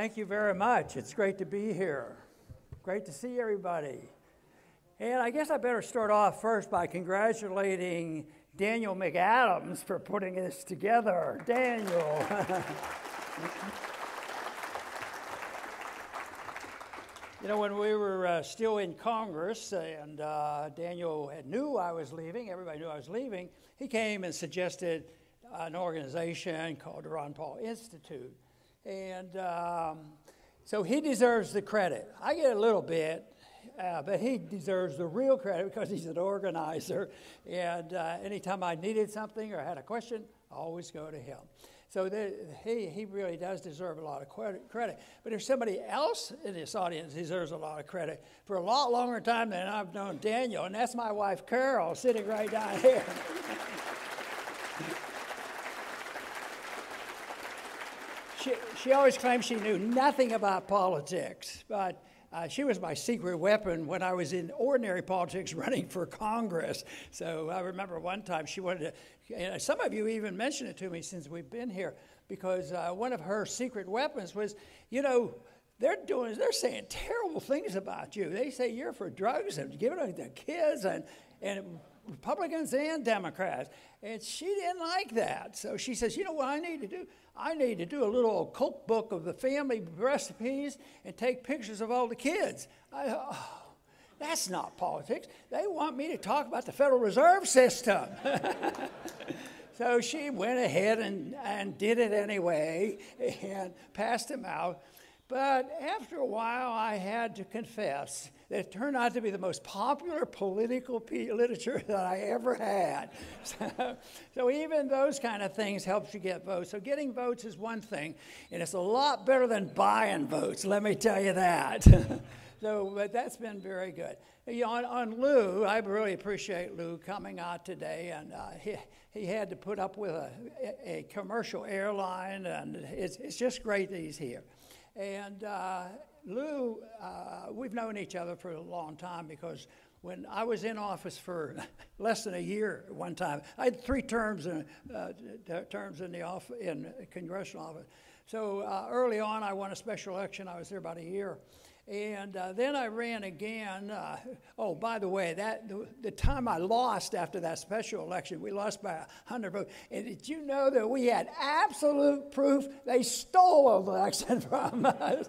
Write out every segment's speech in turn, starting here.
Thank you very much. It's great to be here. Great to see everybody. And I guess I better start off first by congratulating Daniel McAdams for putting this together. Daniel. you know, when we were uh, still in Congress and uh, Daniel had knew I was leaving, everybody knew I was leaving, he came and suggested an organization called the Ron Paul Institute. And um, so he deserves the credit. I get a little bit, uh, but he deserves the real credit because he's an organizer. And uh, anytime I needed something or had a question, I always go to him. So the, he, he really does deserve a lot of credit. But there's somebody else in this audience deserves a lot of credit for a lot longer time than I've known Daniel, and that's my wife Carol, sitting right down here. she, she always claimed she knew nothing about politics, but uh, she was my secret weapon when I was in ordinary politics running for Congress. So I remember one time she wanted to, some of you even mentioned it to me since we've been here, because uh, one of her secret weapons was, you know, they're doing, they're saying terrible things about you. They say you're for drugs and giving it to kids and, and Republicans and Democrats. And she didn't like that. So she says, you know what I need to do? I need to do a little cookbook of the family recipes and take pictures of all the kids. I, oh, that's not politics. They want me to talk about the Federal Reserve System. so she went ahead and, and did it anyway and passed them out. But after a while, I had to confess that it turned out to be the most popular political literature that I ever had. So, so, even those kind of things helps you get votes. So getting votes is one thing, and it's a lot better than buying votes, let me tell you that. so, but that's been very good. On, on, Lew, I really appreciate Lew coming out today, and uh, he, he had to put up with a, a commercial airline, and it's, it's just great that he's here. And uh, Lew, uh, we've known each other for a long time because when I was in office for less than a year one time, I had three terms in, uh, terms in the off, in congressional office. So uh, early on, I won a special election. I was there about a year. And uh, then I ran again. Uh, oh, by the way, that the, the, time I lost after that special election, we lost by 100 votes. And did you know that we had absolute proof they stole the election from us?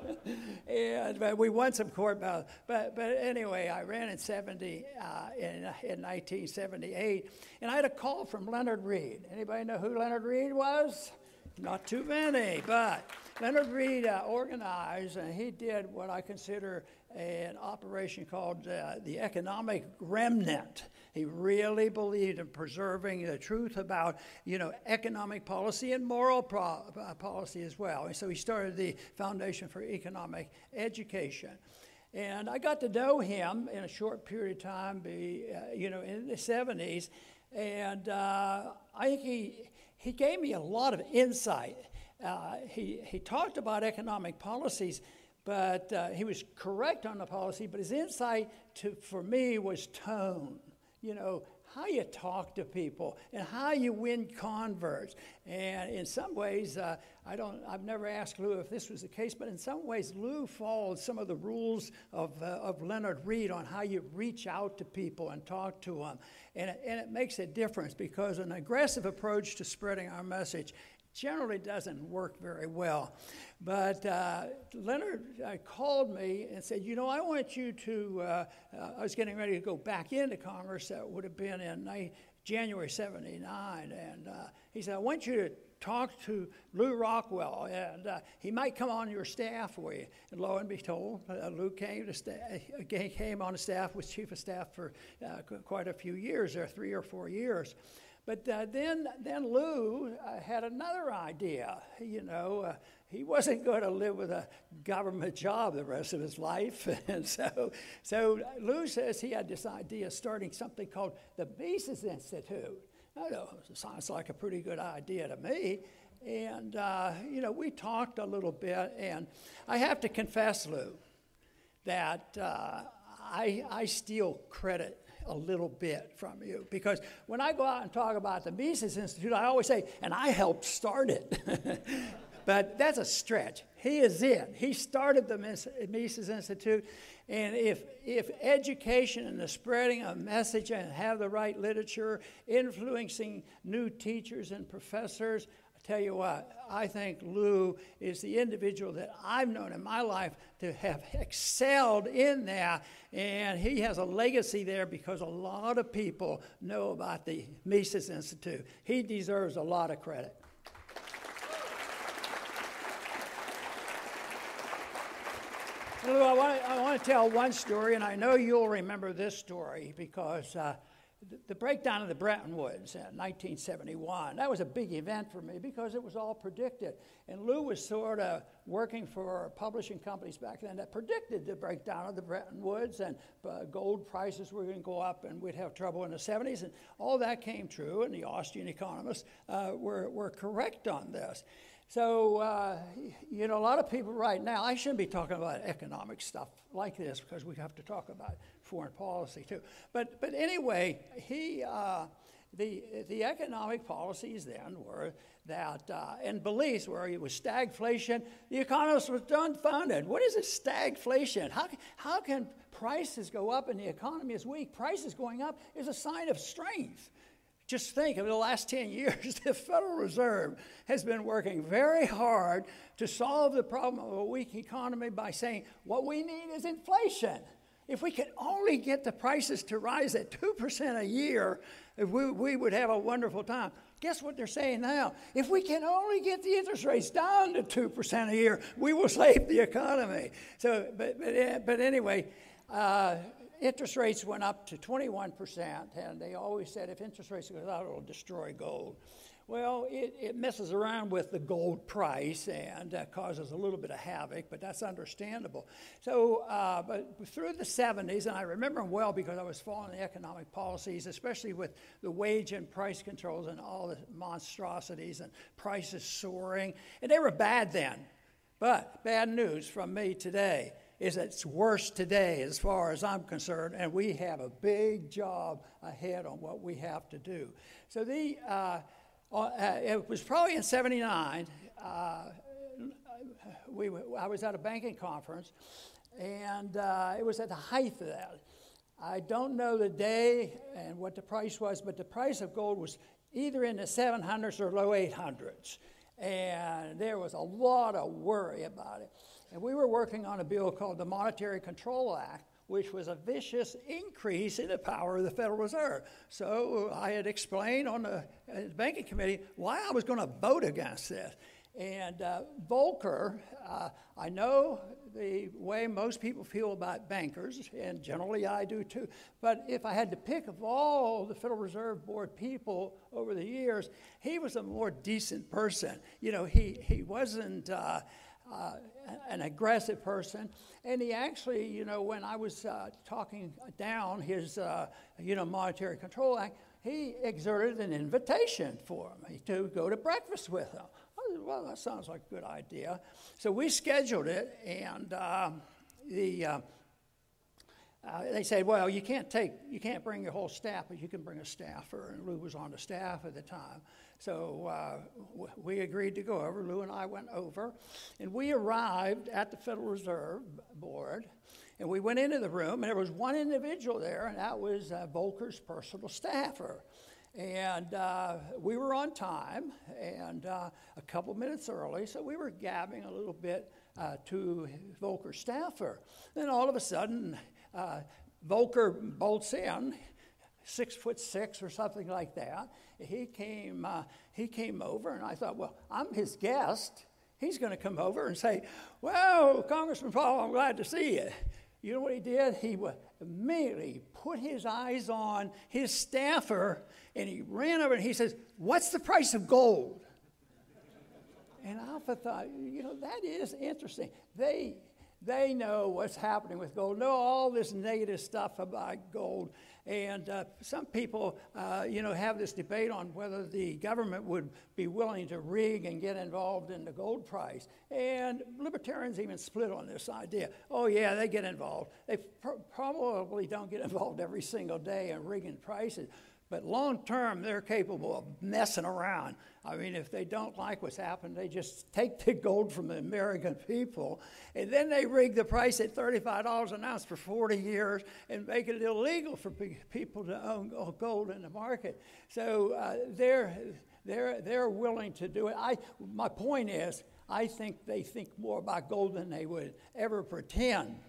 and but we won some court battles. But, but anyway, I ran in 70, uh, in, in 1978, and I had a call from Leonard Read. Anybody know who Leonard Read was? Not too many, but Leonard Read uh, organized, and he did what I consider an operation called uh, the economic remnant. He really believed in preserving the truth about, you know, economic policy and moral pro- uh, policy as well. And so he started the Foundation for Economic Education. And I got to know him in a short period of time, be, uh, you know, in the 70s. And uh, I think he, he gave me a lot of insight uh, he, he talked about economic policies, but uh, he was correct on the policy, but his insight to, for me was tone. You know, how you talk to people and how you win converts. And in some ways, uh, I don't, I've never asked Lew if this was the case, but in some ways, Lew followed some of the rules of, uh, of Leonard Read on how you reach out to people and talk to them. And it, and it makes a difference because an aggressive approach to spreading our message generally doesn't work very well. But uh, Leonard uh, called me and said, You know, I want you to. Uh, uh I was getting ready to go back into Congress. That would have been in January 79. And uh, he said, I want you to talk to Lew Rockwell, and uh, he might come on your staff for you. And lo and behold, uh, Lew came to sta- came on the staff, was chief of staff for uh, quite a few years, there three or four years. But uh, then, then Lew uh, had another idea. You know, uh, he wasn't going to live with a government job the rest of his life. and so, so Lew says he had this idea of starting something called the Mises Institute. I know, sounds like a pretty good idea to me. And, uh, you know, we talked a little bit, and I have to confess, Lew, that uh, I, I steal credit a little bit from you. Because when I go out and talk about the Mises Institute, I always say, and I helped start it. but that's a stretch. He is it. He started the Mises Institute. And if, if education and the spreading of message and have the right literature, influencing new teachers and professors, tell you what, I think Lew is the individual that I've known in my life to have excelled in that. And he has a legacy there because a lot of people know about the Mises Institute. He deserves a lot of credit. Lew, I want, to, I want to tell one story, and I know you'll remember this story because uh, the, breakdown of the Bretton Woods in 1971, that was a big event for me because it was all predicted. And Lew was sort of working for publishing companies back then that predicted the breakdown of the Bretton Woods and uh, gold prices were going to go up and we'd have trouble in the 70s. And all that came true, and the Austrian economists uh, were, were correct on this. So, uh, you know, a lot of people right now, I shouldn't be talking about economic stuff like this because we have to talk about foreign policy too. But, but anyway, he, uh, the, the economic policies then were that, uh, and beliefs where it was stagflation, the economists were dumbfounded. What is a stagflation? How, how can prices go up and the economy is weak? Prices going up is a sign of strength. Just think of the last 10 years, the Federal Reserve has been working very hard to solve the problem of a weak economy by saying what we need is inflation. If we could only get the prices to rise at 2% a year, we, we would have a wonderful time. Guess what they're saying now? If we can only get the interest rates down to 2% a year, we will save the economy. So, but, but, but anyway, uh, interest rates went up to 21%, and they always said if interest rates go up, it'll destroy gold. Well, it, it messes around with the gold price and uh, causes a little bit of havoc, but that's understandable. So, uh, but through the 70s, and I remember them well because I was following the economic policies, especially with the wage and price controls and all the monstrosities and prices soaring, and they were bad then. But bad news from me today is it's worse today as far as I'm concerned, and we have a big job ahead on what we have to do. So the, uh, it was probably in 79, uh, we, I was at a banking conference, and uh, it was at the height of that. I don't know the day and what the price was, but the price of gold was either in the 700s or low 800s. And there was a lot of worry about it. And we were working on a bill called the Monetary Control Act, which was a vicious increase in the power of the Federal Reserve. So I had explained on the uh, banking committee why I was going to vote against this. And uh, Volcker, uh, I know the way most people feel about bankers, and generally I do too. But if I had to pick of all the Federal Reserve Board people over the years, he was a more decent person. You know, he, he wasn't. Uh, uh, an aggressive person. And he actually, you know, when I was uh, talking down his, uh, you know, Monetary Control Act, he exerted an invitation for me to go to breakfast with him. I said, well, that sounds like a good idea. So we scheduled it, and um, the uh, uh, they said, well, you can't take, you can't bring your whole staff, but you can bring a staffer. And Lew was on the staff at the time. So uh, we agreed to go over. Lew and I went over, and we arrived at the Federal Reserve Board. And we went into the room, and there was one individual there, and that was uh, Volcker's personal staffer. And uh, we were on time, and uh, a couple minutes early, so we were gabbing a little bit uh, to Volcker's staffer. Then all of a sudden, uh, Volcker bolts in, six foot six or something like that. He came, uh, he came over, and I thought, well, I'm his guest. He's going to come over and say, Well, Congressman Paul, I'm glad to see you. You know what he did? He immediately put his eyes on his staffer and he ran over and he says, What's the price of gold? And Alpha thought, you know, that is interesting. They they know what's happening with gold, know all this negative stuff about gold. And uh, some people, uh, you know, have this debate on whether the government would be willing to rig and get involved in the gold price. And libertarians even split on this idea. Oh, yeah, they get involved. They pr- probably don't get involved every single day in rigging prices. But long term, they're capable of messing around. I mean, if they don't like what's happened, they just take the gold from the American people, and then they rig the price at $35 an ounce for 40 years and make it illegal for people to own gold in the market. So uh, they're, they're, they're willing to do it. I, my point is, I think they think more about gold than they would ever pretend.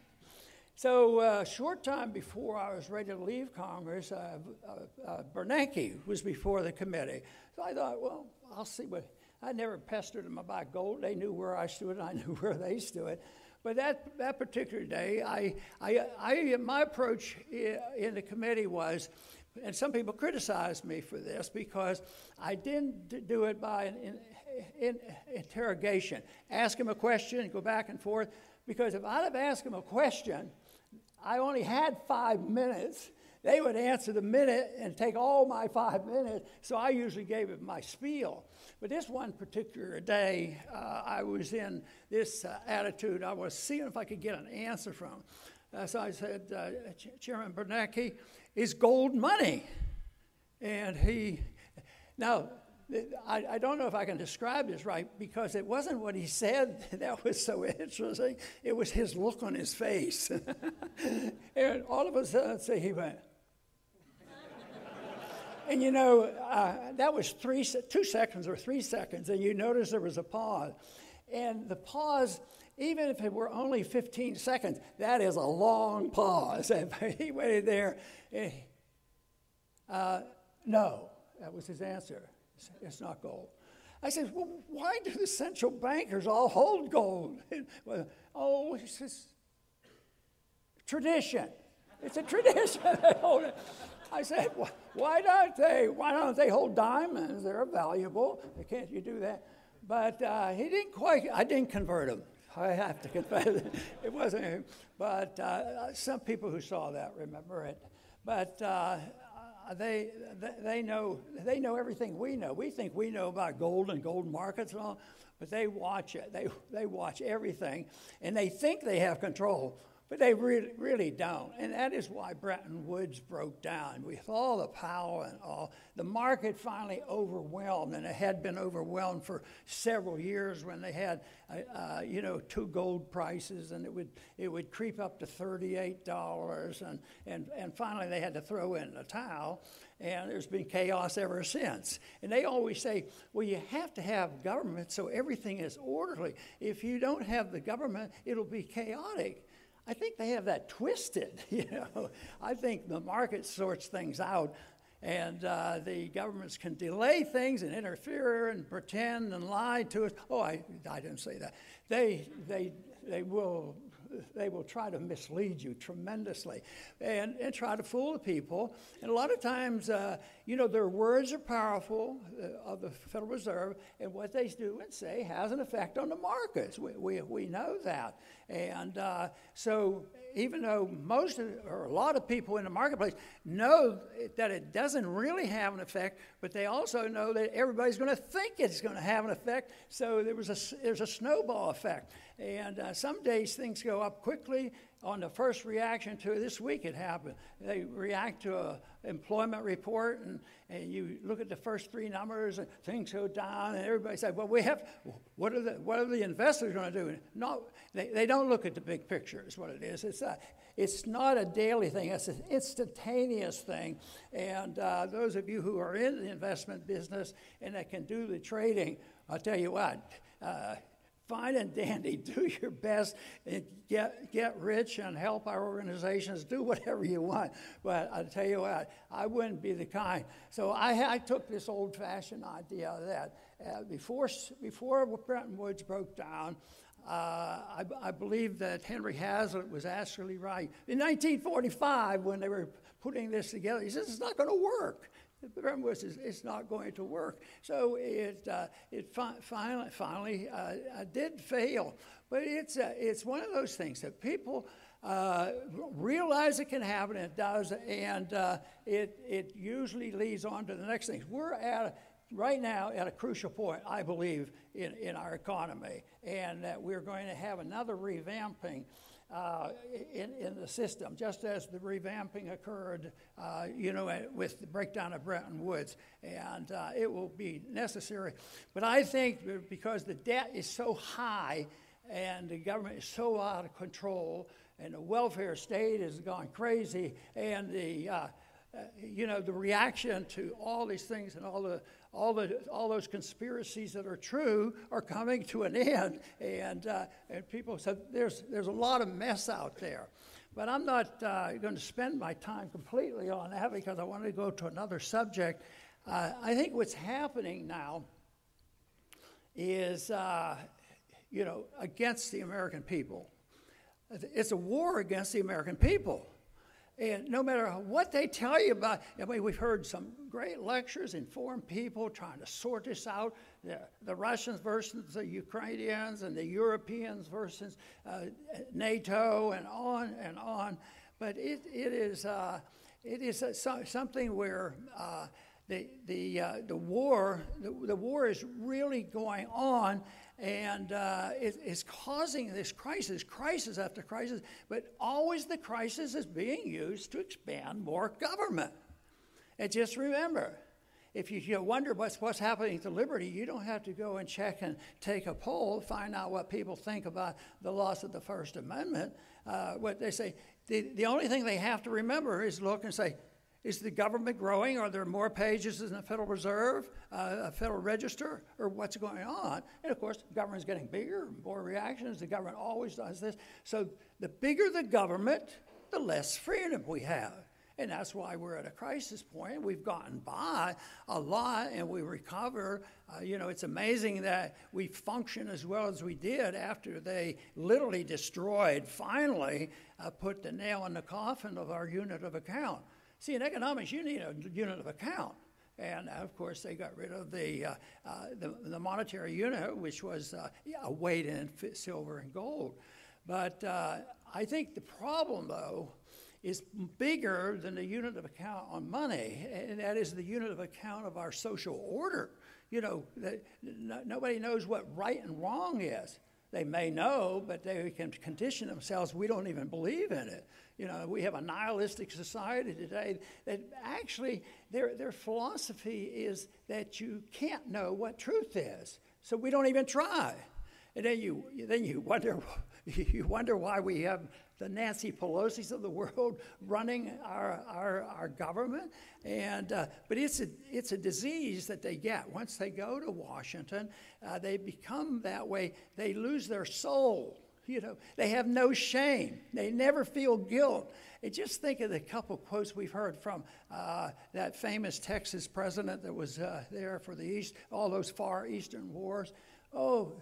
So, a uh, short time before I was ready to leave Congress, uh, uh, uh, Bernanke was before the committee. So I thought, well, I'll see what. I never pestered them about gold. They knew where I stood, I knew where they stood. But that, that particular day, I, I, I, my approach in the committee was, and some people criticized me for this because I didn't do it by an in, in, interrogation. Ask him a question, go back and forth. Because if I'd have asked him a question, I only had five minutes. They would answer the minute and take all my five minutes, so I usually gave it my spiel. But this one particular day, uh, I was in this uh, attitude. I was seeing if I could get an answer from. Uh, so I said, uh, Chairman Bernanke, is gold money? And he, now, I, I, don't know if I can describe this right because it wasn't what he said that was so interesting. It was his look on his face. and all of a sudden, say he went. and you know, uh, that was three, two seconds or three seconds, and you notice there was a pause. And the pause, even if it were only 15 seconds, that is a long pause. And he waited there. Uh, no, that was his answer. It's not gold. I said, well, why do the central bankers all hold gold? well, oh, it's just tradition. It's a tradition. they hold it. I said, why don't they? Why don't they hold diamonds? They're valuable. Can't you do that? But uh, he didn't quite. I didn't convert him. I have to confess, it wasn't him. But uh, some people who saw that remember it. But uh, they, they, know, they know everything we know. We think we know about gold and gold markets and all, but they watch it. They, they watch everything, and they think they have control. But they really, really don't. And that is why Bretton Woods broke down. With all the power and all, the market finally overwhelmed, and it had been overwhelmed for several years when they had, uh, uh, you know, two gold prices, and it would, it would creep up to $38, and, and, and finally they had to throw in the towel, and there's been chaos ever since. And they always say, well, you have to have government so everything is orderly. If you don't have the government, it'll be chaotic. I think they have that twisted. You know, I think the market sorts things out, and uh, the governments can delay things and interfere and pretend and lie to us. Oh, I, I didn't say that. They, they, they will they will try to mislead you tremendously and, and try to fool the people. And a lot of times, uh, you know, their words are powerful uh, of the Federal Reserve, and what they do and say has an effect on the markets. We, we, we know that. And uh, so, even though most of, or a lot of people in the marketplace know that it doesn't really have an effect, but they also know that everybody's going to think it's going to have an effect. So there was a, there's a snowball effect. And uh, some days things go up quickly. On the first reaction to this week, it happened. They react to an employment report, and, and you look at the first three numbers, and things go down, and everybody says, "Well, we have. What are the what are the investors going to do?" No, they, they don't look at the big picture. Is what it is. It's a, it's not a daily thing. It's an instantaneous thing. And uh, those of you who are in the investment business and that can do the trading, I'll tell you what. Uh, fine and dandy. Do your best and get, get rich and help our organizations. Do whatever you want. But I tell you what, I wouldn't be the kind. So I, I took this old fashioned idea of that uh, before, before Bretton Woods broke down, uh, I, I, believe that Henry Hazlitt was actually right. In 1945, when they were putting this together, he says it's not going to work. Problem was it's not going to work. So it, uh, it fi- finally, finally uh, did fail. But it's, uh, it's one of those things that people uh, realize it can happen, and it does, and uh, it, it usually leads on to the next thing. We're at right now at a crucial point, I believe, in, in our economy, and that we're going to have another revamping uh, in, in the system, just as the revamping occurred, uh, you know, with the breakdown of Bretton Woods. And uh, it will be necessary. But I think because the debt is so high and the government is so out of control and the welfare state has gone crazy and the uh, uh, you know, the reaction to all these things and all the all the all those conspiracies that are true are coming to an end, and uh, and people said there's there's a lot of mess out there, but I'm not uh, going to spend my time completely on that because I want to go to another subject. Uh, I think what's happening now is uh, you know against the American people. It's a war against the American people. And no matter what they tell you about, I mean, we've heard some great lectures, informed people trying to sort this out. The, the Russians versus the Ukrainians and the Europeans versus uh, NATO and on and on. But it, it is, uh, it is a, so, something where uh, the, the, uh, the war, the, the war is really going on and uh, it, it's causing this crisis, crisis after crisis, but always the crisis is being used to expand more government. And just remember, if you, you wonder what's, what's happening to liberty, you don't have to go and check and take a poll, find out what people think about the loss of the First Amendment. Uh, what they say, the, the only thing they have to remember is look and say, is the government growing? Are there more pages in the Federal Reserve, uh, a Federal Register, or what's going on? And of course, the government's getting bigger, more reactions. The government always does this. So the bigger the government, the less freedom we have. And that's why we're at a crisis point. We've gotten by a lot and we recover. Uh, you know, it's amazing that we function as well as we did after they literally destroyed, finally, uh, put the nail in the coffin of our unit of account. See, in economics, you need a unit of account. And of course, they got rid of the, uh, uh, the, the, monetary unit, which was uh, yeah, weight in silver and gold. But uh, I think the problem, though, is bigger than the unit of account on money, and that is the unit of account of our social order. You know, nobody knows what right and wrong is. They may know, but they can condition themselves. We don't even believe in it. You know, we have a nihilistic society today that actually their, their philosophy is that you can't know what truth is. So we don't even try. And then you, then you wonder, you wonder why we have the Nancy Pelosi's of the world running our, our, our government. And, uh, but it's a, it's a disease that they get. Once they go to Washington, uh, they become that way. They lose their soul. You know, they have no shame. They never feel guilt. And just think of the couple quotes we've heard from uh, that famous Texas president that was uh, there for the East, all those far Eastern wars. Oh,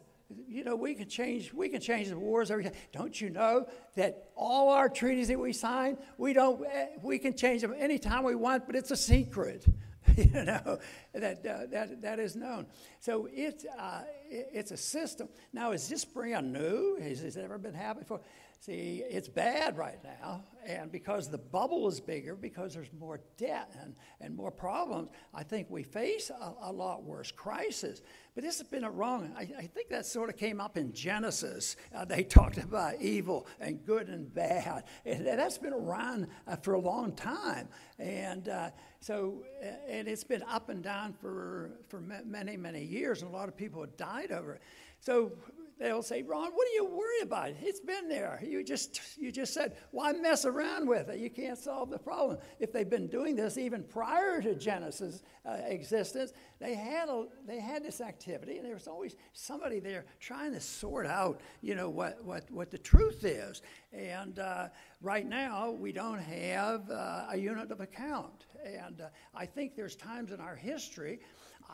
you know, we can change. We can change the wars every day. Don't you know that all our treaties that we sign, we don't. Eh, we can change them anytime we want, but it's a secret. you know, that, uh, that, that is known. So it's, uh, it's a system. Now, is this brand new? Has this ever been happening before? See, it's bad right now, and because the bubble is bigger, because there's more debt and, and more problems, I think we face a, a lot worse crisis. But this has been a wrong, I, I think that sort of came up in Genesis. Uh, they talked about evil and good and bad, and that's been around uh, for a long time. And uh, so, and it's been up and down for, for many, many years, and a lot of people have died over it. So they'll say, Ron, what are you worried about? It's been there. You just, you just said, why mess around with it? You can't solve the problem. If they've been doing this even prior to Genesis uh, existence, they had, a, they had this activity, and there was always somebody there trying to sort out, you know, what, what, what the truth is. And uh, right now, we don't have uh, a unit of account. And uh, I think there's times in our history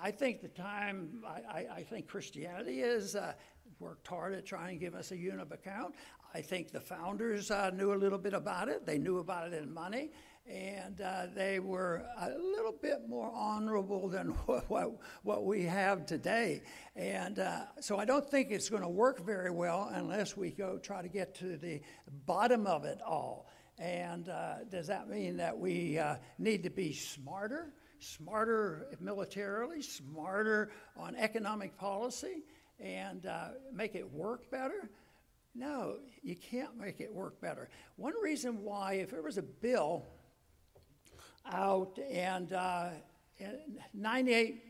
I think the time, I, I, I think Christianity is uh, worked hard at trying to give us a unit of account. I think the founders uh, knew a little bit about it. They knew about it in money, and uh, they were a little bit more honorable than what, what, what we have today. And uh, so I don't think it's going to work very well unless we go try to get to the bottom of it all. And uh, does that mean that we uh, need to be smarter? Smarter militarily, smarter on economic policy? And uh, make it work better? No, you can't make it work better. One reason why, if there was a bill out and, uh, and 98,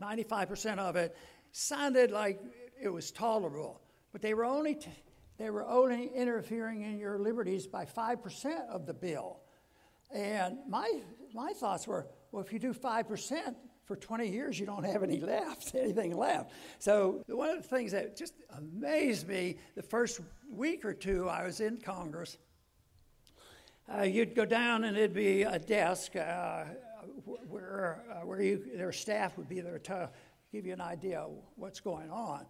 95% of it sounded like it was tolerable, but they were only, t- they were only interfering in your liberties by 5% of the bill. And my, my thoughts were, well, if you do 5%, for 20 years you don't have any left, anything left. So one of the things that just amazed me the first week or two I was in Congress, uh, you'd go down and it'd be a desk uh, where, uh, where you, their staff would be there to give you an idea of what's going on.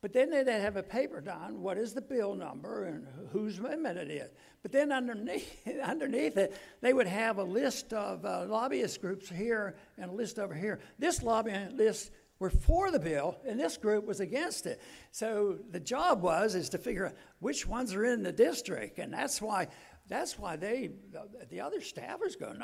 But then they'd have a paper down, what is the bill number and whose amendment it is. But then underneath, underneath it, they would have a list of uh, lobbyist groups here and a list over here. This lobbying list were for the bill, and this group was against it. So the job was is to figure out which ones are in the district, and that's why that's why they the other staffers go.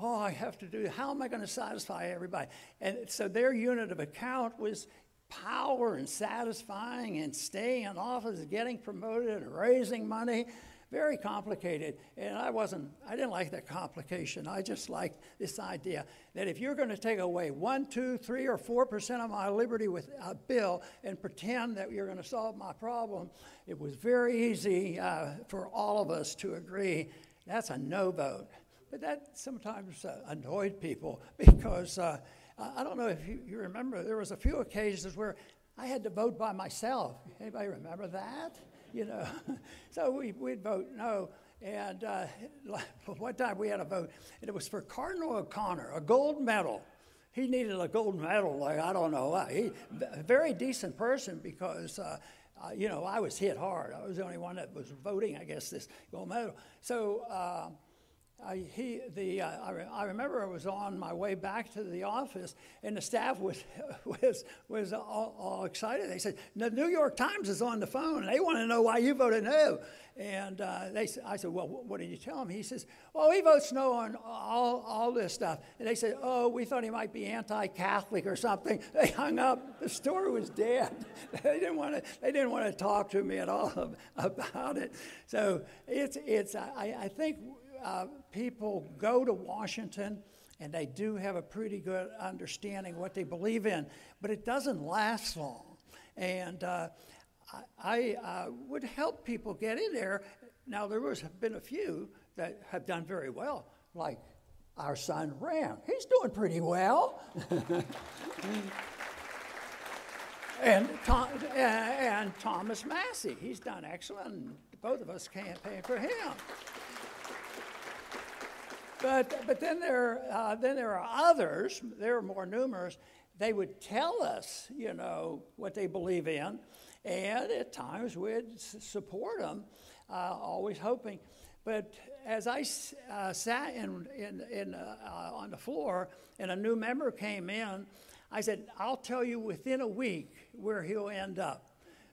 Oh, I have to do. How am I going to satisfy everybody? And so their unit of account was power and satisfying and staying in office, getting promoted, and raising money. Very complicated. And I wasn't, I didn't like that complication. I just liked this idea that if you're going to take away one, two, three, or four percent of my liberty with a bill and pretend that you're going to solve my problem, it was very easy uh, for all of us to agree that's a no vote. But that sometimes uh, annoyed people because. Uh, I don't know if you, you remember, there was a few occasions where I had to vote by myself. Anybody remember that? You know, so we, we'd vote no. And uh, one time we had a vote, and it was for Cardinal O'Connor, a gold medal. He needed a gold medal, like I don't know. He, a very decent person because, uh, uh, you know, I was hit hard. I was the only one that was voting, I guess, this gold medal. So uh, I, he, the, uh, I, re- I, remember I was on my way back to the office, and the staff was, was, was all, all, excited. They said, The New York Times is on the phone, they want to know why you voted no. And uh, they, I said, Well, what did you tell him? He says, Oh, he votes no on all, all this stuff. And they said, Oh, we thought he might be anti Catholic or something. They hung up. The story was dead. they, didn't want to, they didn't want to talk to me at all about it. So it's, it's I, I think uh, people go to Washington and they do have a pretty good understanding what they believe in, but it doesn't last long. And uh, I, I uh, would help people get in there. Now, there has been a few that have done very well, like our son Rand. He's doing pretty well. and, Tom, and Thomas Massie, he's done excellent. Both of us campaign for him. But, but then, there, uh, then there are others, they're more numerous. They would tell us, you know, what they believe in, and at times we'd support them, uh, always hoping. But as I uh, sat in, in, in, uh, on the floor and a new member came in, I said, I'll tell you within a week where he'll end up.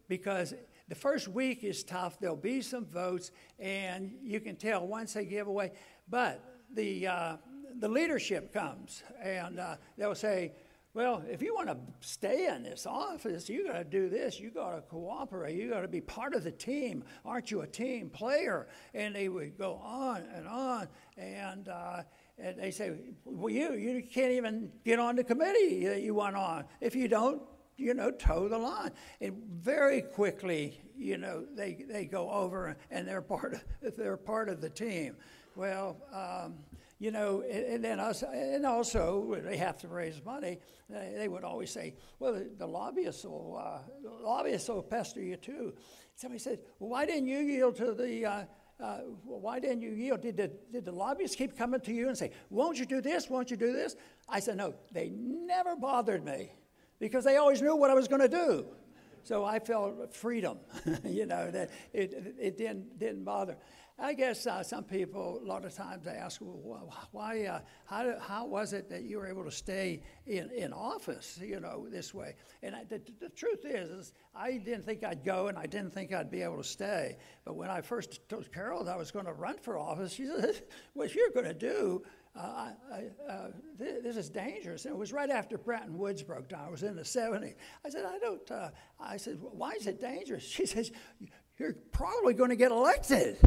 Because the first week is tough. There'll be some votes, and you can tell once they give away. But the, uh, the leadership comes and uh, they'll say, well, if you want to stay in this office, you got to do this. You got to cooperate. You got to be part of the team. Aren't you a team player? And they would go on and on, and, uh, and they say, well, you you can't even get on the committee that you want on if you don't, you know, toe the line. And very quickly, you know, they they go over and they're part of they're part of the team. Well, um, you know, and, then us, and also they have to raise money. They would always say, "Well, the, the lobbyists will uh, lobbyists will pester you too." Somebody said, "Well, why didn't you yield to the?" Uh, uh, why didn't you yield? Did the, did the lobbyists keep coming to you and say, Won't you do this? Won't you do this? I said, No, they never bothered me because they always knew what I was going to do. So I felt freedom, you know, that it, it didn't, didn't bother. I guess uh, some people, a lot of times, they ask, well, why, uh, how, how was it that you were able to stay in, in office, you know, this way? And I, the, the, truth is, is, I didn't think I'd go and I didn't think I'd be able to stay. But when I first told Carol that I was going to run for office, she said, what you're going to do, uh, I, uh, th- this is dangerous. And it was right after Bretton Woods broke down. I was in the 70s. I said, I don't, uh, I said, why is it dangerous? She says, You're probably going to get elected.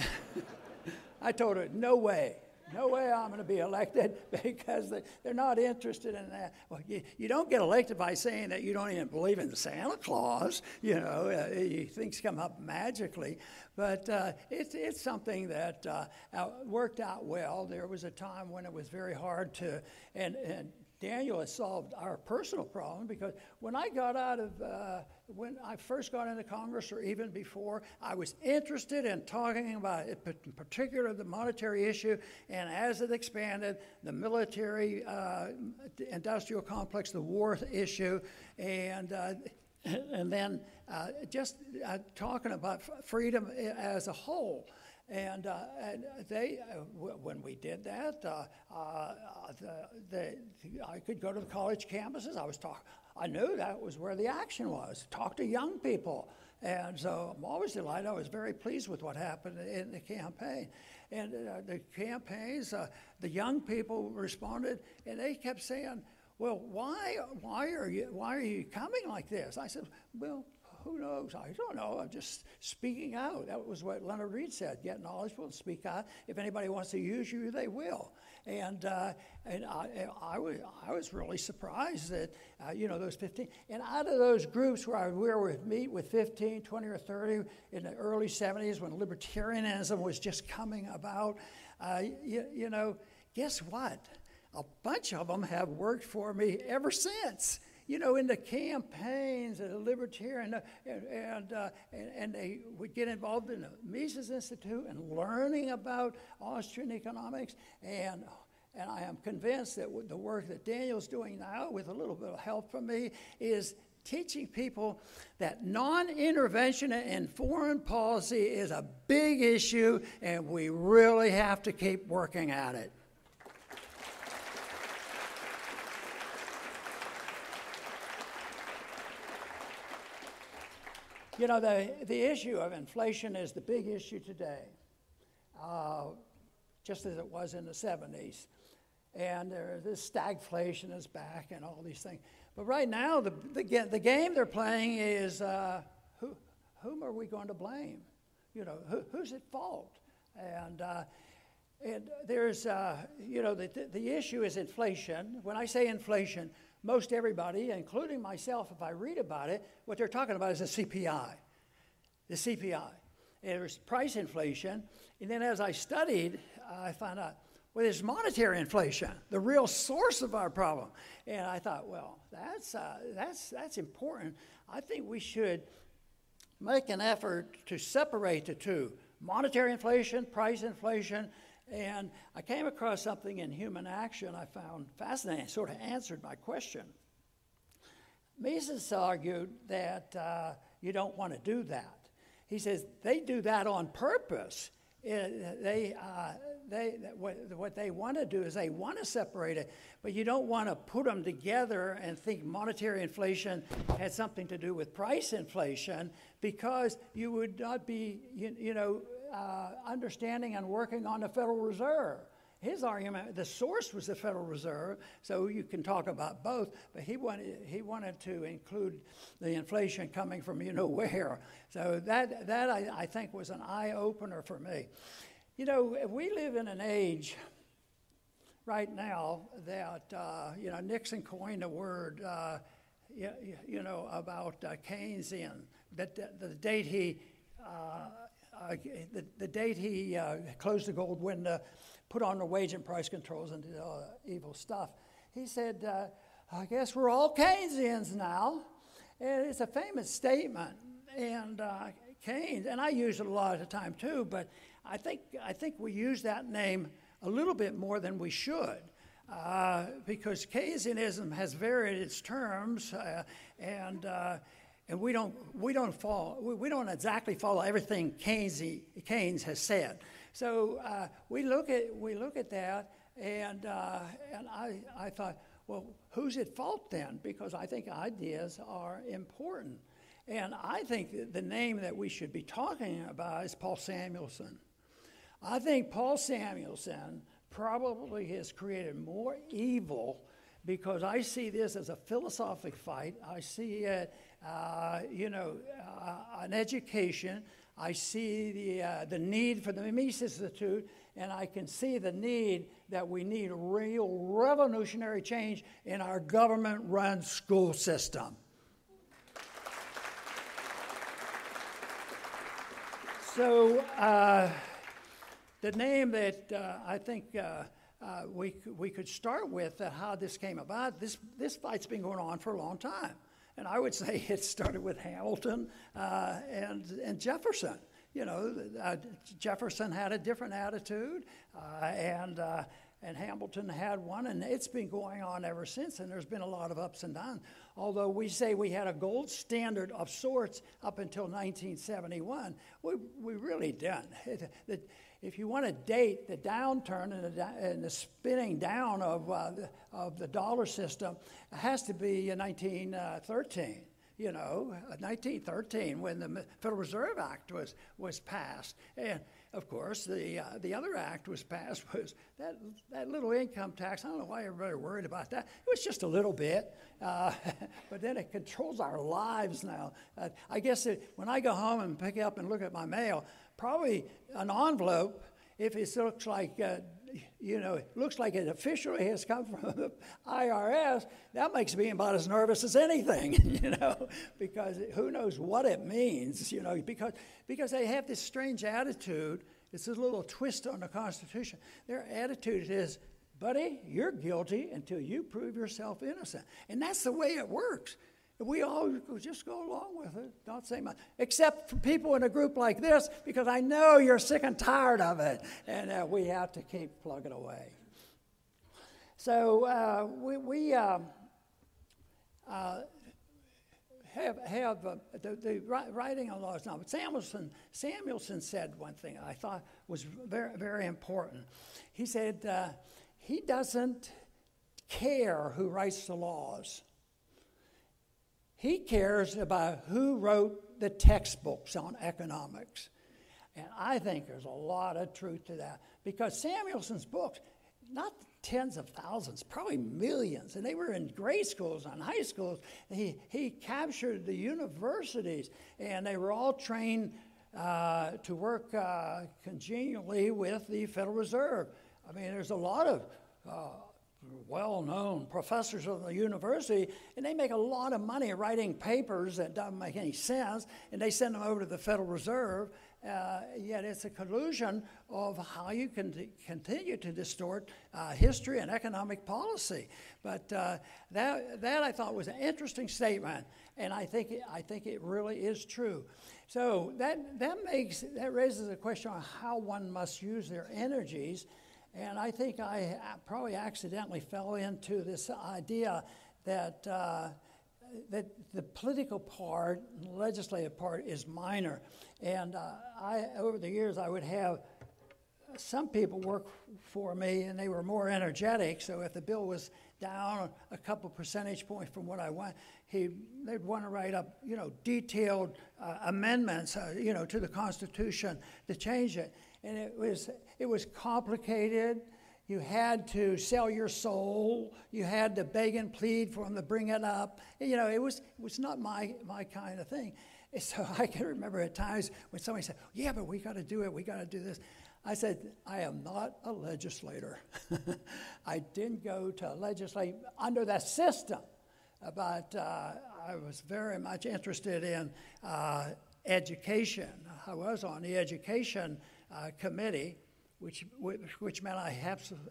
I told her, No way. No way I'm going to be elected because they're not interested in that. Well, you, you don't get elected by saying that you don't even believe in Santa Claus. You know, uh, things come up magically. But uh, it's, it's something that uh, worked out well. There was a time when it was very hard to, and, and Daniel has solved our personal problem because when I got out of, uh, when I first got into Congress or even before, I was interested in talking about, in particular, the monetary issue. And as it expanded, the military uh, industrial complex, the war issue, and uh, and then uh, just uh, talking about freedom as a whole. And, uh, and they, uh, w- when we did that, uh, uh the, the, I could go to the college campuses. I was talk. I knew that was where the action was. Talk to young people, and so I'm always delighted. I was very pleased with what happened in the campaign, and uh, the campaigns. The young people responded, and they kept saying, "Well, why, why are you, why are you coming like this?" I said, "Well." Who knows? I don't know. I'm just speaking out. That was what Leonard Read said. Get knowledgeable and speak out. If anybody wants to use you, they will. And, uh, and I, I, was, I was really surprised that, uh, you know, those 15. And out of those groups where I where would meet with 15, 20, or 30 in the early 70s when libertarianism was just coming about, uh, you, you know, guess what? A bunch of them have worked for me ever since you know, in the campaigns of the libertarian, uh, and, and, uh, and, and, they would get involved in the Mises Institute and learning about Austrian economics. And, and I am convinced that the work that Daniel's doing now, with a little bit of help from me, is teaching people that non intervention in foreign policy is a big issue, and we really have to keep working at it. You know, the, the issue of inflation is the big issue today, uh, just as it was in the 70s. And there, this stagflation is back and all these things. But right now, the, the, the game they're playing is uh, who, whom are we going to blame? You know, who, who's at fault? And, uh, and there's, uh, you know, the, the issue is inflation. When I say inflation, most everybody, including myself, if I read about it, what they're talking about is the CPI. The CPI. And There's price inflation. And then as I studied, I found out, well, there's monetary inflation, the real source of our problem. And I thought, well, that's, uh, that's, that's important. I think we should make an effort to separate the two monetary inflation, price inflation, and I came across something in human action I found fascinating, sort of answered my question. Mises argued that uh, you don't want to do that. He says they do that on purpose. It, they, uh, they, what, what they want to do is they want to separate it, but you don't want to put them together and think monetary inflation had something to do with price inflation because you would not be, you, you know, uh, understanding and working on the Federal Reserve. His argument, the source was the Federal Reserve, so you can talk about both, but he wanted, he wanted to include the inflation coming from you know where. So that, that I, I think was an eye opener for me. You know, we live in an age right now that, uh, you know, Nixon coined a word, uh, you, you, know, about uh, Keynesian, that the, the date he uh, uh, the, the date he uh, closed the gold window, put on the wage and price controls and did all the evil stuff, he said, uh, I guess we're all Keynesians now. And it's a famous statement. And uh, Keynes, and I use it a lot of the time too, but I think, I think we use that name a little bit more than we should. Uh, because Keynesianism has varied its terms, and and we don't, we don't follow, we don't exactly follow everything Keynes, Keynes has said. So uh, we, look at, we look at that, and, uh, and I, I thought, well, who's at fault then? Because I think ideas are important. And I think the name that we should be talking about is Paul Samuelson. I think Paul Samuelson probably has created more evil because I see this as a philosophic fight. I see it uh, you know, uh, an education. I see the, uh, the need for the Mises Institute, and I can see the need that we need real revolutionary change in our government run school system. So, uh, the name that uh, I think uh, uh, we, we could start with uh, how this came about, this, this fight's been going on for a long time. And I would say it started with Hamilton uh, and, and Jefferson. You know, uh, Jefferson had a different attitude, and and Hamilton had one, and it's been going on ever since, and there's been a lot of ups and downs. Although we say we had a gold standard of sorts up until 1971, we, we really didn't. if you want to date the downturn and the, and the spinning down of, uh, the, of the dollar system, it has to be 1913 you know, 1913 when the Federal Reserve Act was, was passed. And of course, the, uh, the other act was passed was that, that little income tax. I don't know why everybody worried about that. It was just a little bit, uh, but then it controls our lives now. Uh, I guess it, when I go home and pick up and look at my mail, probably an envelope, if it looks like uh, you know, it looks like it officially has come from the IRS, that makes me about as nervous as anything, you know, because who knows what it means, you know, because, because they have this strange attitude. It's a little twist on the Constitution. Their attitude is, buddy, you're guilty until you prove yourself innocent. And that's the way it works. We all just go along with it, don't say much, except for people in a group like this, because I know you're sick and tired of it, and uh, we have to keep plugging away. So uh, we, we uh, uh have, have uh, the, the, writing on laws now. But Samuelson, Samuelson said one thing I thought was very, very important. He said uh, he doesn't care who writes the laws he cares about who wrote the textbooks on economics. And I think there's a lot of truth to that because Samuelson's books, not tens of thousands, probably millions, and they were in grade schools and high schools. He, he captured the universities, and they were all trained uh, to work uh, congenially with the Federal Reserve. I mean, there's a lot of uh, well known professors of the university, and they make a lot of money writing papers that don't make any sense, and they send them over to the Federal Reserve. Uh, yet it's a collusion of how you can t- continue to distort uh, history and economic policy. But uh, that, that I thought was an interesting statement, and I think it, I think it really is true. So that, that makes that raises a question on how one must use their energies and I think I probably accidentally fell into this idea that, uh, that the political part, legislative part, is minor. And uh, I, over the years, I would have some people work for me, and they were more energetic. So if the bill was down a couple percentage points from what I want, he they'd want to write up, you know, detailed uh, amendments, uh, you know, to the Constitution to change it and it was it was complicated. You had to sell your soul. You had to beg and plead for him to bring it up. You know, it was it was not my my kind of thing. And so I can remember at times when somebody said, "Yeah, but we got to do it. We got to do this." I said, "I am not a legislator. I didn't go to legislate under that system." But uh, I was very much interested in uh, education. I was on the education uh, committee, which, which meant I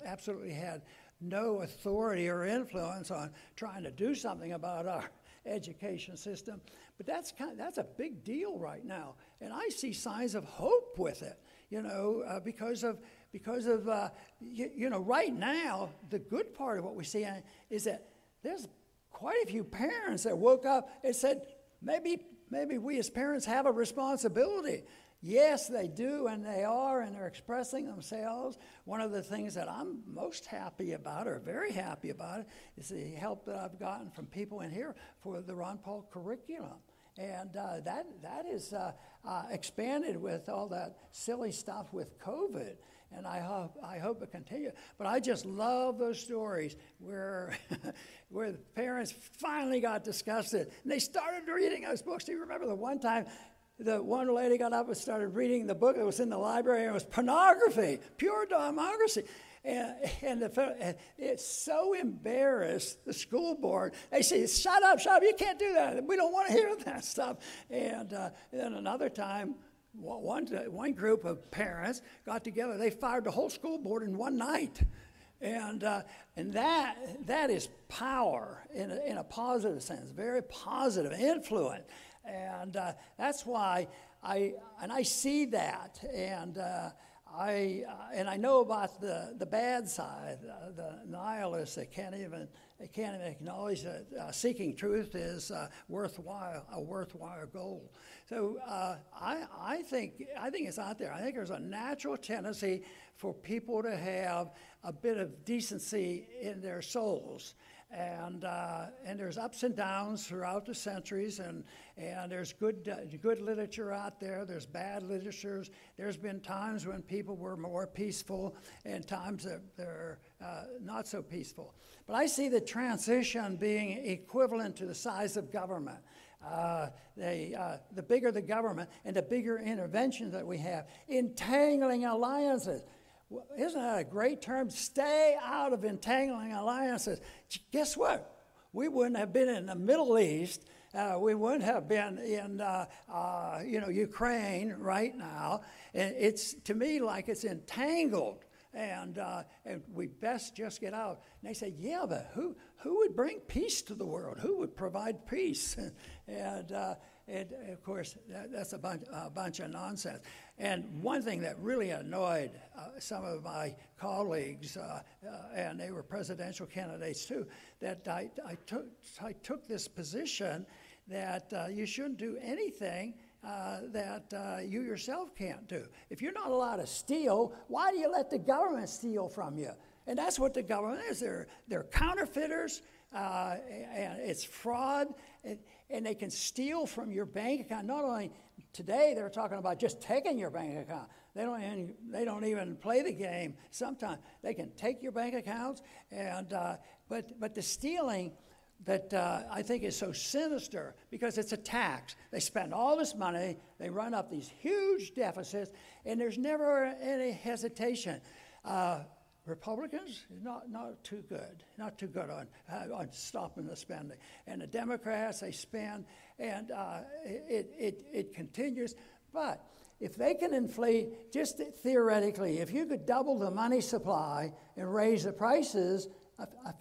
absolutely had no authority or influence on trying to do something about our education system. But that's, kind of, that's a big deal right now. And I see signs of hope with it, you know, uh, because of, because of uh, you, you, know, right now, the good part of what we see is that there's quite a few parents that woke up and said, maybe, maybe we as parents have a responsibility Yes, they do, and they are, and they're expressing themselves. One of the things that I'm most happy about, or very happy about, is the help that I've gotten from people in here for the Ron Paul curriculum. And uh, that, that is, uh, uh, expanded with all that silly stuff with COVID. And I hope, I hope it continues. But I just love those stories where, where the parents finally got disgusted and they started reading those books. Do you remember the one time the one lady got up and started reading the book that was in the library and it was pornography, pure democracy. And, and, the, and it's so embarrassed the school board. They say, "Shut up, shut up! You can't do that. We don't want to hear that stuff." And, uh, and then another time, one, one group of parents got together. They fired the whole school board in one night. And, uh, and that, that is power in a, in a positive sense, very positive influence. And uh, that's why I, and I see that. And, uh, I, and I know about the, the bad side, uh, the nihilists that can't even, they can't even acknowledge that uh, seeking truth is uh, worthwhile, a worthwhile goal. So uh, I, I, think, I think it's out there. I think there's a natural tendency for people to have a bit of decency in their souls and uh, and there's ups and downs throughout the centuries, and and there's good uh, good literature out there. There's bad literatures. There's been times when people were more peaceful, and times that they're uh, not so peaceful. But I see the transition being equivalent to the size of government. Uh, they, uh, the bigger the government and the bigger interventions that we have, entangling alliances. Isn't that a great term? Stay out of entangling alliances. Guess what? We wouldn't have been in the Middle East. Uh, we wouldn't have been in, uh, uh, you know, Ukraine right now. And it's to me like it's entangled, and uh, and we best just get out. And they say, yeah, but who who would bring peace to the world? Who would provide peace? and uh, and of course, that, that's a bunch, a bunch of nonsense. And one thing that really annoyed uh, some of my colleagues, uh, uh, and they were presidential candidates too, that I, I, took, I took this position that uh, you shouldn't do anything uh, that uh, you yourself can't do. If you're not allowed to steal, why do you let the government steal from you? And that's what the government is. They're, they're counterfeiters, and it's fraud. And, and they can steal from your bank account. Not only today, they're talking about just taking your bank account. They don't even, they don't even play the game sometimes. They can take your bank accounts, and, uh, but, but the stealing that uh, I think is so sinister because it's a tax. They spend all this money, they run up these huge deficits, and there's never any hesitation. Uh, Republicans, not, not too good, not too good on, uh, on stopping the spending. And the Democrats, they spend, and uh, it, it, it continues. But if they can inflate, just theoretically, if you could double the money supply and raise the prices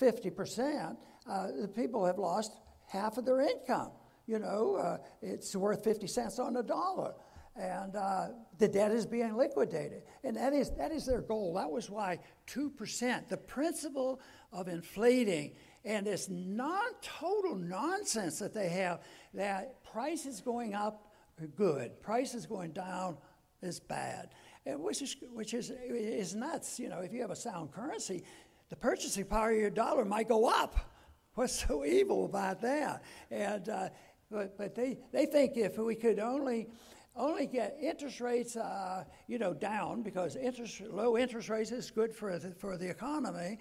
50%, uh, the people have lost half of their income. You know, uh, it's worth 50 cents on the dollar and uh, the debt is being liquidated. And that is, that is their goal. That was why 2%, the principle of inflating, and this non total nonsense that they have that prices going up good, prices going down is bad, and which, is, which is, is nuts. You know, if you have a sound currency, the purchasing power of your dollar might go up. What's so evil about that? And, uh, but, but they, they think if we could only only get interest rates, uh, you know, down because interest, low interest rates is good for the, for the economy,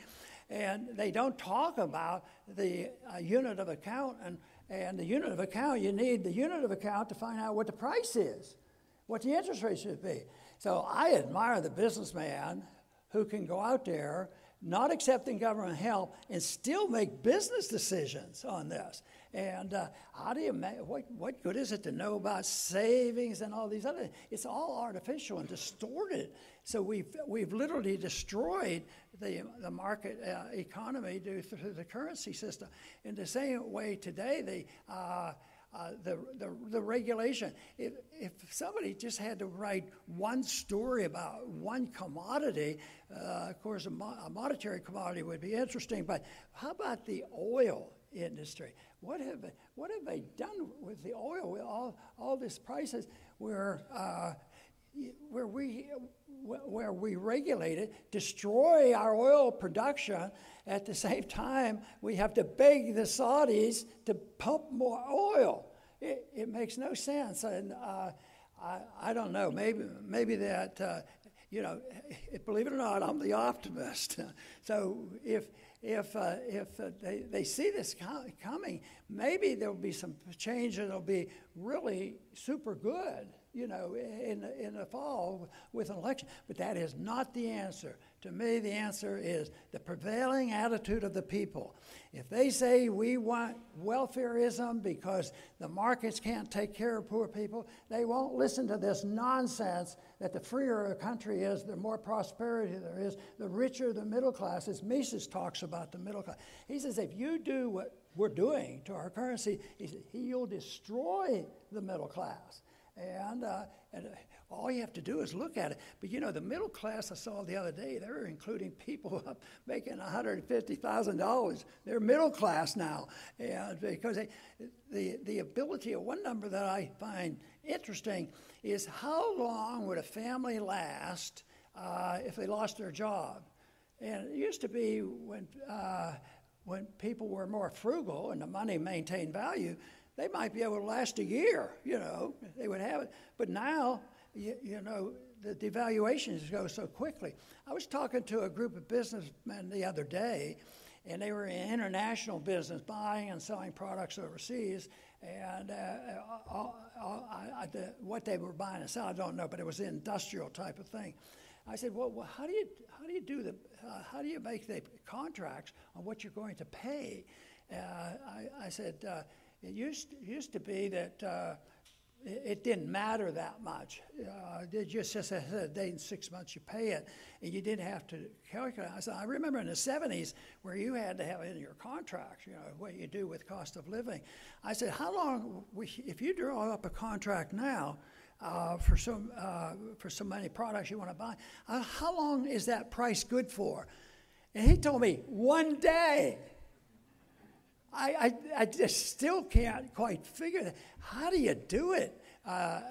and they don't talk about the uh, unit of account and and the unit of account. You need the unit of account to find out what the price is, what the interest rate should be. So I admire the businessman who can go out there, not accepting government help, and still make business decisions on this. And uh, how do you make, what, what good is it to know about savings and all these other things? It's all artificial and distorted. So we've, we've literally destroyed the, the market uh, economy due through the currency system. In the same way today, the, uh, uh, the, the, the, regulation. If, if somebody just had to write one story about one commodity, uh, of course, a, mo- a monetary commodity would be interesting, but how about the oil industry? What have, what have they done with the oil, with all, all these prices where, uh, where, we, where we regulate it, destroy our oil production, at the same time, we have to beg the Saudis to pump more oil. It, it makes no sense. And uh, I, I don't know. Maybe, maybe that, uh, you know, believe it or not, I'm the optimist. so if, if, uh, if uh, they, they see this coming, maybe there'll be some change and it'll be really super good you know, in, in the fall with an election. But that is not the answer. To me, the answer is the prevailing attitude of the people. If they say we want welfareism because the markets can't take care of poor people, they won't listen to this nonsense that the freer a country is, the more prosperity there is, the richer the middle class is. Mises talks about the middle class. He says if you do what we're doing to our currency, he says, you'll destroy the middle class. And, uh, and uh, all you have to do is look at it. But you know, the middle class I saw the other day, they're including people up making $150,000. They're middle class now. And because they, the, the ability of one number that I find interesting is how long would a family last uh, if they lost their job? And it used to be when, uh, when people were more frugal and the money maintained value, they might be able to last a year, you know, they would have it. But now, you, you know, the devaluations go so quickly. I was talking to a group of businessmen the other day, and they were in international business, buying and selling products overseas. And uh, all, all, I, I, the, what they were buying and selling, I don't know, but it was industrial type of thing. I said, well, well how do you how do you do the uh, how do you make the contracts on what you're going to pay? Uh, I, I, said uh, it used, used to be that uh, it, it, didn't matter that much. Uh, they just, said a date in six months you pay it, and you didn't have to calculate. I, remember in the 70s where you had to have in your contract, you know, what you do with cost of living. I said, how long, if you draw up a contract now, uh, for some uh, for so many products you want to buy. Uh, how long is that price good for? And he told me one day. I, I, I just still can't quite figure that. How do you do it uh,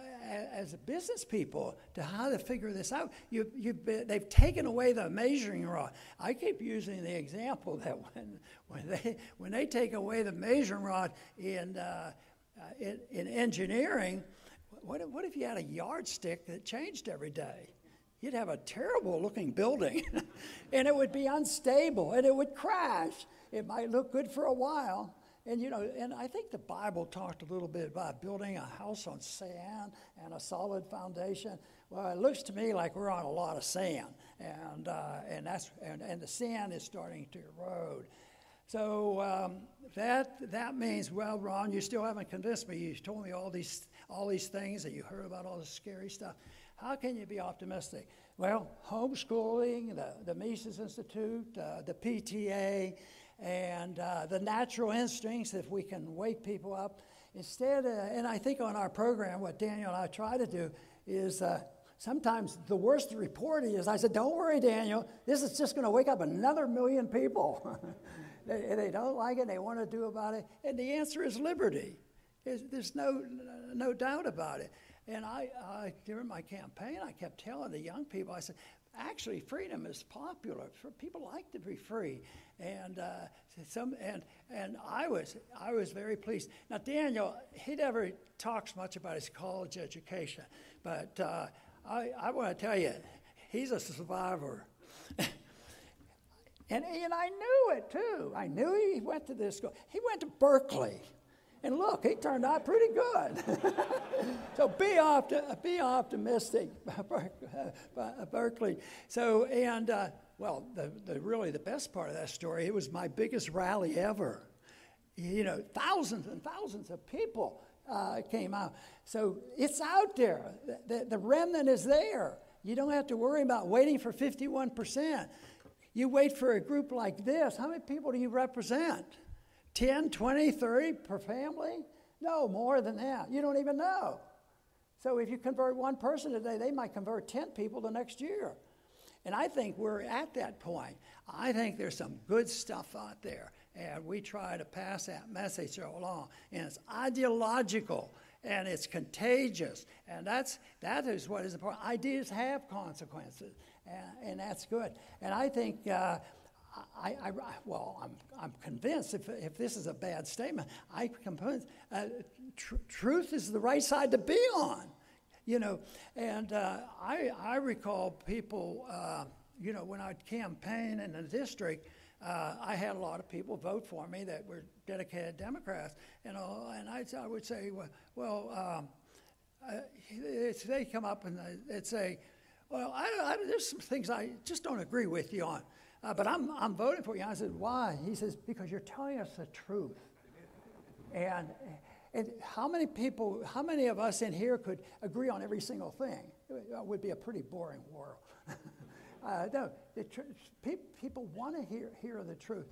as business people to how to figure this out? You, you, they've taken away the measuring rod. I keep using the example that when, when, they, when they take away the measuring rod in, uh, uh, in, in engineering, what, what if you had a yardstick that changed every day? You'd have a terrible looking building and it would be unstable and it would crash it might look good for a while. And you know, and I think the Bible talked a little bit about building a house on sand and a solid foundation. Well, it looks to me like we're on a lot of sand, and uh, and that's and, and the sand is starting to erode. So um, that that means, well, Ron, you still haven't convinced me. You told me all these all these things, and you heard about all this scary stuff. How can you be optimistic? Well, homeschooling, the, the Mises Institute, uh, the PTA, and uh, the natural instincts, if we can wake people up. Instead, uh, and I think on our program, what Daniel and I try to do is uh, sometimes the worst report is I said, Don't worry, Daniel, this is just going to wake up another million people. they, they, don't like it, they want to do about it. And the answer is liberty. There's, there's no, no doubt about it. And I, uh, during my campaign, I kept telling the young people, I said, actually, freedom is popular. People like to be free and uh, some and and I was I was very pleased. Now Daniel, he never talks much about his college education, but uh, I I want to tell you, he's a survivor. and and I knew it too. I knew he went to this school. He went to Berkeley. And look, he turned out pretty good. so be, opti- be optimistic, Berkeley. So, and uh, well, the, the, really the best part of that story, it was my biggest rally ever. You know, thousands and thousands of people uh, came out. So it's out there. The, the, the remnant is there. You don't have to worry about waiting for 51%. You wait for a group like this. How many people do you represent? 10, 20, 30 per family? No, more than that. You don't even know. So if you convert one person today, they might convert 10 people the next year. And I think we're at that point. I think there's some good stuff out there, and we try to pass that message along. And it's ideological and it's contagious, and that's that is what is important. Ideas have consequences, and, and that's good. And I think. Uh, I, I, well, I'm, I'm convinced if, if this is a bad statement, I'm convinced uh, tr- truth is the right side to be on. you know. And uh, I, I recall people, uh, you know, when I'd campaign in the district, uh, I had a lot of people vote for me that were dedicated Democrats, and all, and I, I would say, well, well um, uh, they come up and they'd say, well, I, I, there's some things I just don't agree with you on, uh, but I'm, I'm voting for you. I said, why? He says, because you're telling us the truth. And, and how many people, how many of us in here could agree on every single thing? It would be a pretty boring world. uh, no, tr- pe- people want to hear, hear the truth.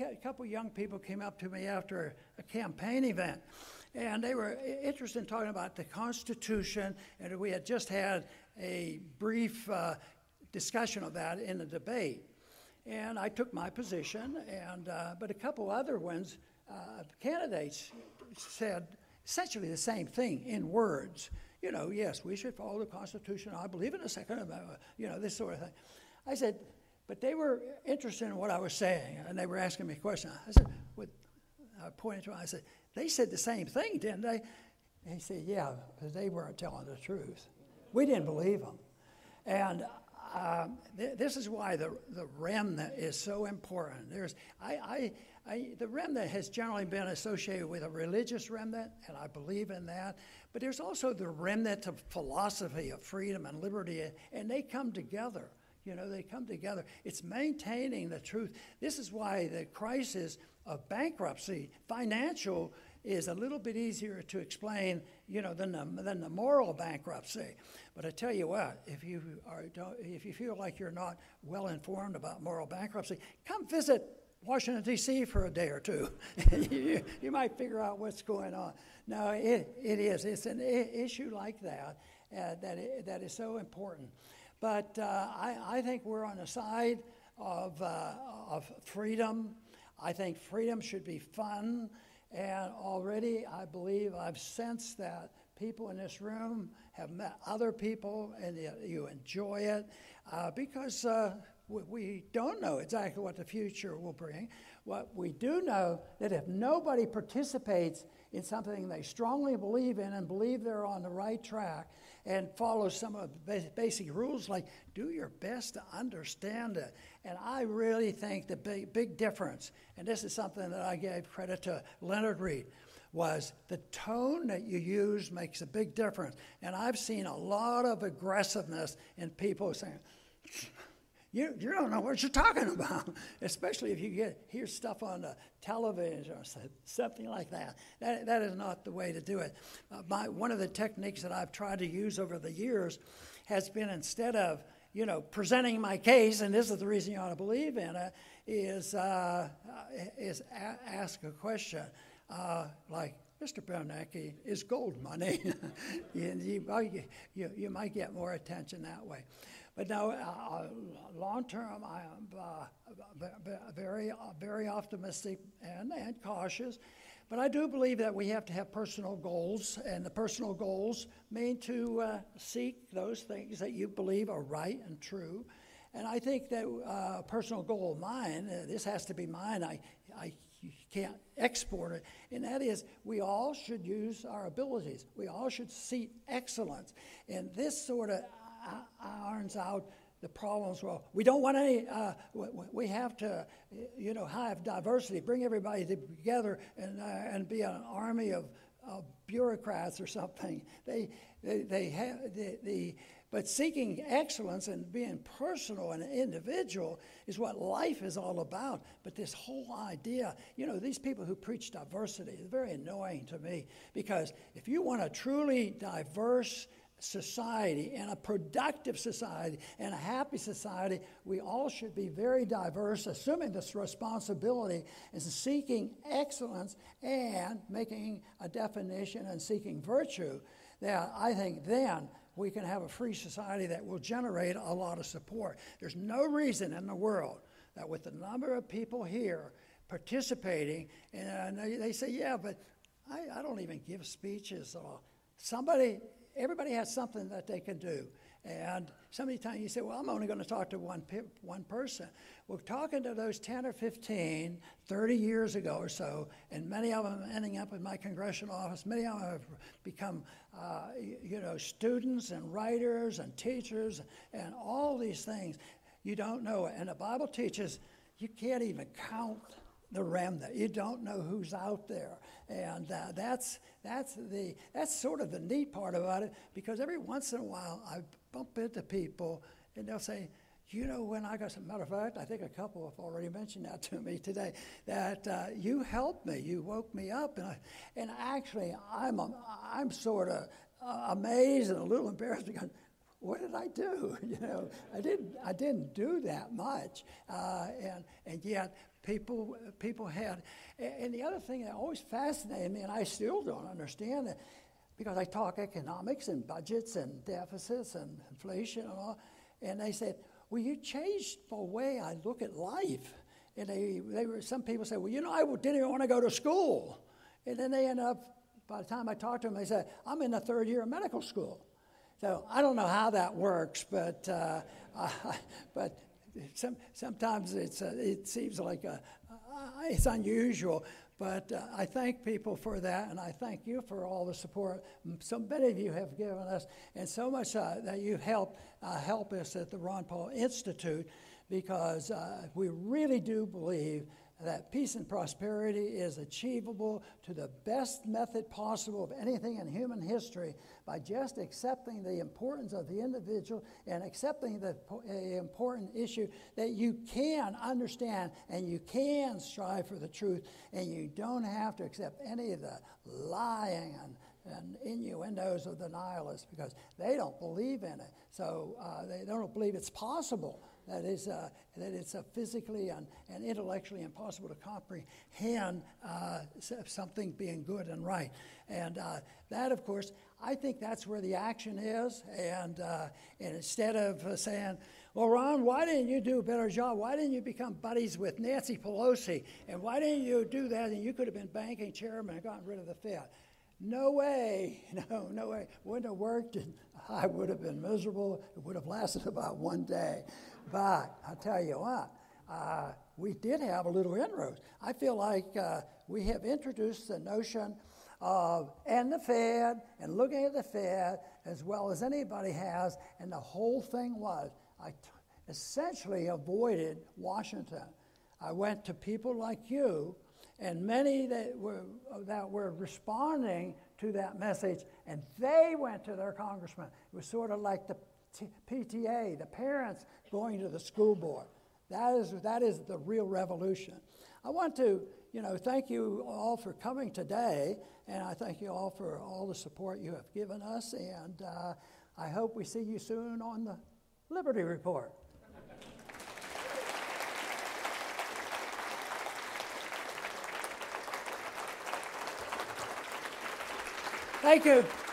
A couple young people came up to me after a campaign event, and they were interested in talking about the Constitution, and we had just had a brief uh, discussion of that in the debate. And I took my position, and, uh, but a couple other ones, uh, candidates said essentially the same thing in words. You know, yes, we should follow the Constitution. I believe in the Second Amendment, you know, this sort of thing. I said, but they were interested in what I was saying, and they were asking me questions. I said, what, I pointed to them, I said, they said the same thing, didn't they? And he said, yeah, because they weren't telling the truth. We didn't believe them. And um, th- this is why the, the remnant is so important. There's, I, I, I, the remnant has generally been associated with a religious remnant, and I believe in that. But there's also the remnant of philosophy of freedom and liberty, and they come together. You know, they come together. It's maintaining the truth. This is why the crisis of bankruptcy, financial, is a little bit easier to explain, you know, than the, than the moral bankruptcy. But I tell you what, if you are, if you feel like you're not well informed about moral bankruptcy, come visit Washington D.C. for a day or two. you, you, might figure out what's going on. No, it, it is. It's an I- issue like that uh, that it, that is so important. But uh, I, I think we're on the side of uh, of freedom. I think freedom should be fun. And already, I believe I've sensed that people in this room have met other people and you enjoy it uh, because uh, we don't know exactly what the future will bring. What we do know that if nobody participates in something they strongly believe in and believe they're on the right track and follow some of the basic rules like do your best to understand it. And I really think the big, big difference, and this is something that I gave credit to Leonard Read, was the tone that you use makes a big difference. And I've seen a lot of aggressiveness in people saying, you, you don't know what you're talking about, especially if you get hear stuff on the television or something like that. That, that is not the way to do it. Uh, my, one of the techniques that I've tried to use over the years has been instead of you know presenting my case, and this is the reason you ought to believe in it, is uh, is a- ask a question uh, like. Mr. Bernanke, is gold money? you, you, you, you might get more attention that way. But now, uh, uh long term, I am uh, very, uh, very optimistic and, and cautious. But I do believe that we have to have personal goals, and the personal goals mean to uh, seek those things that you believe are right and true. And I think that uh, a personal goal of mine, uh, this has to be mine, I, I can't export it, and that is we all should use our abilities. We all should seek excellence. And this sort of irons out the problems. Well, we don't want any, uh, we have to, you know, have diversity, bring everybody together and, uh, and be an army of, of bureaucrats or something. They, they, they have the, the, but seeking excellence and being personal and individual is what life is all about. But this whole idea, you know, these people who preach diversity is very annoying to me because if you want a truly diverse society and a productive society and a happy society, we all should be very diverse, assuming this responsibility is seeking excellence and making a definition and seeking virtue. That I think then we can have a free society that will generate a lot of support. There's no reason in the world that with the number of people here participating, and they say, yeah, but I, I don't even give speeches. Somebody everybody has something that they can do. And so many times you say, well, I'm only going to talk to one, one person. Well, talking to those 10 or 15, 30 years ago or so, and many of them ending up in my congressional office, many of them have become, uh, you know, students and writers and teachers and all these things. You don't know. And the Bible teaches you can't even count the remnant. You don't know who's out there, and uh, that's that's the that's sort of the neat part about it because every once in a while I bump into people and they'll say, you know, when I got, as a matter of fact, I think a couple have already mentioned that to me today, that uh, you helped me, you woke me up. And, I, and actually, I'm, a, I'm sort of uh, amazed and a little embarrassed because what did I do? You know, I didn't, I didn't do that much. Uh, and, and yet, people, people had. And the other thing that always fascinated me, and I still don't understand it, because I talk economics and budgets and deficits and inflation and all. And they said, Well, you changed the way I look at life. And they, they were, some people say, Well, you know, I didn't even want to go to school. And then they end up, by the time I talked to them, they said, I'm in the third year of medical school. So I don't know how that works, but, uh, but some, sometimes it's, uh, it seems like a, uh, it's unusual. But uh, I thank people for that, and I thank you for all the support so many of you have given us, and so much uh, that you help uh, help us at the Ron Paul Institute, because uh, we really do believe that peace and prosperity is achievable to the best method possible of anything in human history by just accepting the importance of the individual and accepting the important issue that you can understand and you can strive for the truth and you don't have to accept any of the lying and and innuendos of the nihilists because they don't believe in it. So uh, they don't believe it's possible that is uh, that it's uh, physically and, and intellectually impossible to comprehend uh, something being good and right. And uh, that, of course, I think that's where the action is. And, uh, and instead of saying, well, Ron, why didn't you do a better job? Why didn't you become buddies with Nancy Pelosi? And why didn't you do that? And you could have been banking chairman and gotten rid of the Fed. No way, no, no way. Wouldn't have worked, and I would have been miserable. It would have lasted about one day. But I'll tell you what, uh, we did have a little inroads. I feel like uh, we have introduced the notion of and the Fed and looking at the Fed as well as anybody has, and the whole thing was I t- essentially avoided Washington. I went to people like you and many that were, that were responding to that message, and they went to their congressman. It was sort of like the PTA, the parents going to the school board. That is, that is the real revolution. I want to, you know, thank you all for coming today, and I thank you all for all the support you have given us, and uh, I hope we see you soon on the Liberty Report. Thank you.